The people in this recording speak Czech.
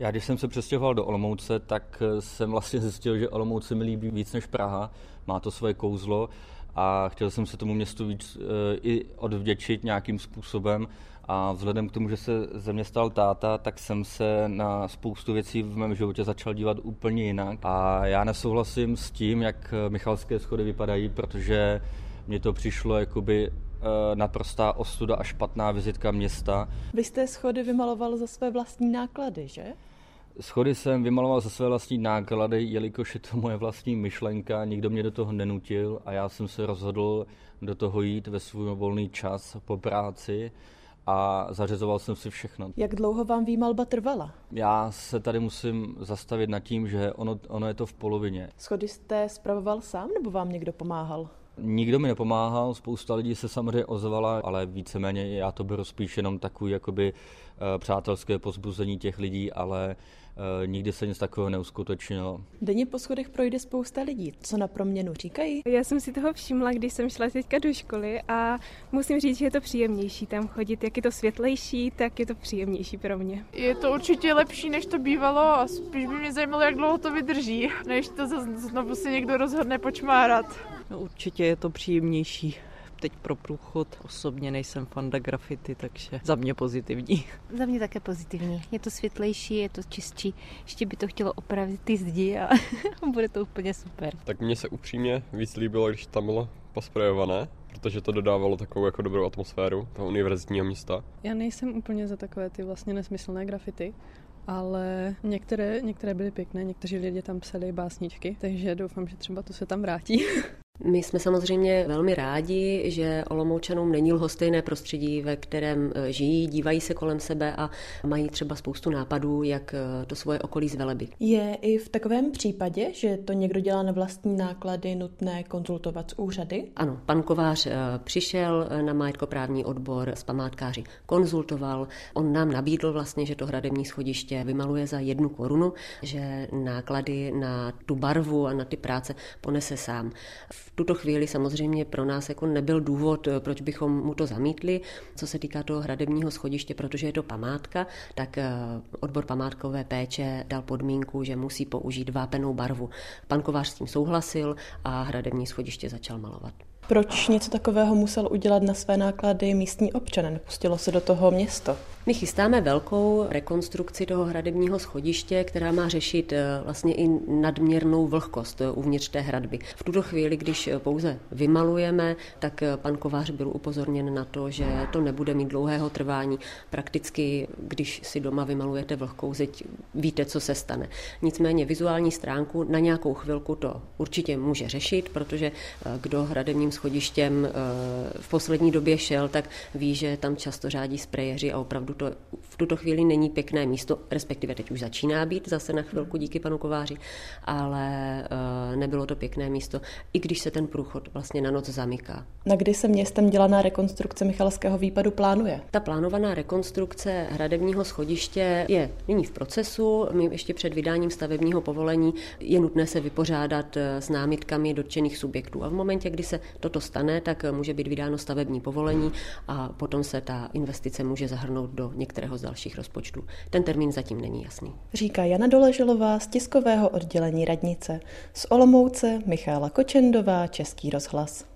Já když jsem se přestěhoval do Olomouce, tak jsem vlastně zjistil, že Olomouc se mi líbí víc než Praha. Má to svoje kouzlo a chtěl jsem se tomu městu víc e, i odvděčit nějakým způsobem. A vzhledem k tomu, že se ze mě stal táta, tak jsem se na spoustu věcí v mém životě začal dívat úplně jinak. A já nesouhlasím s tím, jak Michalské schody vypadají, protože mně to přišlo jakoby naprostá ostuda a špatná vizitka města. Vy jste schody vymaloval za své vlastní náklady, že? Schody jsem vymaloval za své vlastní náklady, jelikož je to moje vlastní myšlenka, nikdo mě do toho nenutil a já jsem se rozhodl do toho jít ve svůj volný čas po práci a zařizoval jsem si všechno. Jak dlouho vám výmalba trvala? Já se tady musím zastavit nad tím, že ono, ono je to v polovině. Schody jste spravoval sám nebo vám někdo pomáhal? Nikdo mi nepomáhal, spousta lidí se samozřejmě ozvala, ale víceméně já to beru spíš jenom takový jakoby eh, přátelské pozbuzení těch lidí, ale Eh, nikdy se nic takového neuskutečnilo. Denně po schodech projde spousta lidí. Co na proměnu říkají? Já jsem si toho všimla, když jsem šla teďka do školy a musím říct, že je to příjemnější tam chodit. Jak je to světlejší, tak je to příjemnější pro mě. Je to určitě lepší, než to bývalo a spíš by mě zajímalo, jak dlouho to vydrží, než to znovu si někdo rozhodne počmárat. No, určitě je to příjemnější teď pro průchod. Osobně nejsem fanda grafity, takže za mě pozitivní. Za mě také pozitivní. Je to světlejší, je to čistší. Ještě by to chtělo opravit ty zdi a bude to úplně super. Tak mně se upřímně víc líbilo, když tam bylo posprejované, protože to dodávalo takovou jako dobrou atmosféru toho univerzitního města. Já nejsem úplně za takové ty vlastně nesmyslné grafity, ale některé, některé byly pěkné, někteří lidé tam psali básničky, takže doufám, že třeba to se tam vrátí. My jsme samozřejmě velmi rádi, že Olomoučanům není lhostejné prostředí, ve kterém e, žijí, dívají se kolem sebe a mají třeba spoustu nápadů, jak e, to svoje okolí zvelebit. Je i v takovém případě, že to někdo dělá na vlastní náklady, nutné konzultovat s úřady? Ano, pan Kovář e, přišel na majetkoprávní odbor s památkáři, konzultoval. On nám nabídl vlastně, že to hradební schodiště vymaluje za jednu korunu, že náklady na tu barvu a na ty práce ponese sám. V v tuto chvíli samozřejmě pro nás jako nebyl důvod, eh, proč bychom mu to zamítli. Co se týká toho hradebního schodiště, protože je to památka, tak eh, odbor památkové péče dal podmínku, že musí použít vápenou barvu. Pan Kovář s tím souhlasil a hradební schodiště začal malovat. Proč něco takového musel udělat na své náklady místní občan? Nepustilo se do toho město? My chystáme velkou rekonstrukci toho hradebního schodiště, která má řešit eh, vlastně i nadměrnou vlhkost eh, uvnitř té hradby. V tuto chvíli, když eh, pouze vymalujeme, tak pan Kovář byl upozorněn na to, že to nebude mít dlouhého trvání. Prakticky, když si doma vymalujete vlhkou zeď, víte, co se stane. Nicméně vizuální stránku na nějakou chvilku to určitě může řešit, protože kdo hradebním schodištěm v poslední době šel, tak ví, že tam často řádí sprejeři a opravdu to v tuto chvíli není pěkné místo, respektive teď už začíná být zase na chvilku díky panu Kováři, ale uh, nebylo to pěkné místo, i když se ten průchod vlastně na noc zamyká. Na kdy se městem dělaná rekonstrukce Michalského výpadu plánuje? Ta plánovaná rekonstrukce hradebního schodiště je nyní v procesu. My ještě před vydáním stavebního povolení je nutné se vypořádat eh, s námitkami dotčených subjektů. A v momentě, kdy se toto stane, tak může být vydáno stavební povolení a potom se ta investice může zahrnout do některého z dalších rozpočtů. Ten termín zatím není jasný. Říká Jana Doleželová z tiskového oddělení radnice. Z Olomouce Michála Kočendová, Český rozhlas.